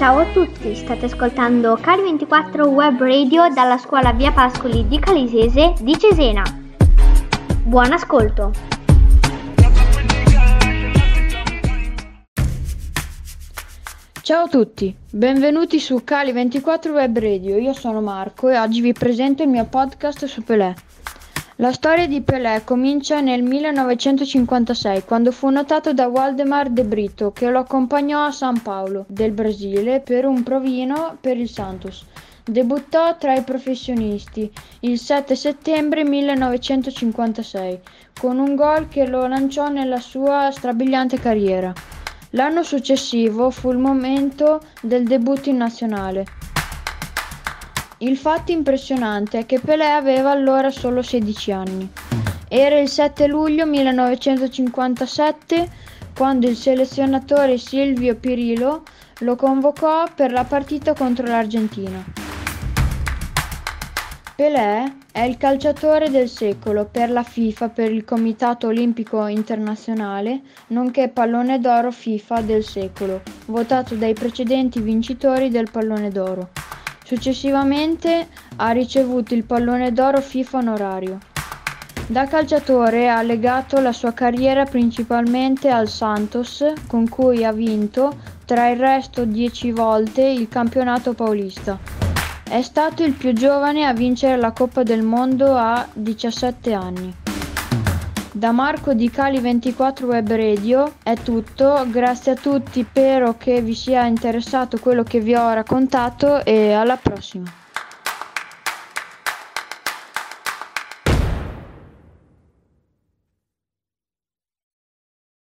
Ciao a tutti, state ascoltando Cari24 Web Radio dalla scuola Via Pascoli di Calisese di Cesena. Buon ascolto! Ciao a tutti, benvenuti su Cali24 Web Radio, io sono Marco e oggi vi presento il mio podcast su Pelé. La storia di Pelé comincia nel 1956, quando fu notato da Waldemar De Brito, che lo accompagnò a San Paolo, del Brasile, per un provino per il Santos. Debuttò tra i professionisti il 7 settembre 1956, con un gol che lo lanciò nella sua strabiliante carriera. L'anno successivo fu il momento del debutto in nazionale. Il fatto impressionante è che Pelé aveva allora solo 16 anni. Era il 7 luglio 1957 quando il selezionatore Silvio Pirillo lo convocò per la partita contro l'Argentina. Pelé è il calciatore del secolo per la FIFA, per il Comitato Olimpico Internazionale, nonché pallone d'oro FIFA del secolo, votato dai precedenti vincitori del pallone d'oro. Successivamente ha ricevuto il pallone d'oro FIFA onorario. Da calciatore ha legato la sua carriera principalmente al Santos, con cui ha vinto, tra il resto, dieci volte il campionato paulista. È stato il più giovane a vincere la Coppa del Mondo a 17 anni. Da Marco di Cali24 Web Radio è tutto, grazie a tutti, spero che vi sia interessato quello che vi ho raccontato e alla prossima.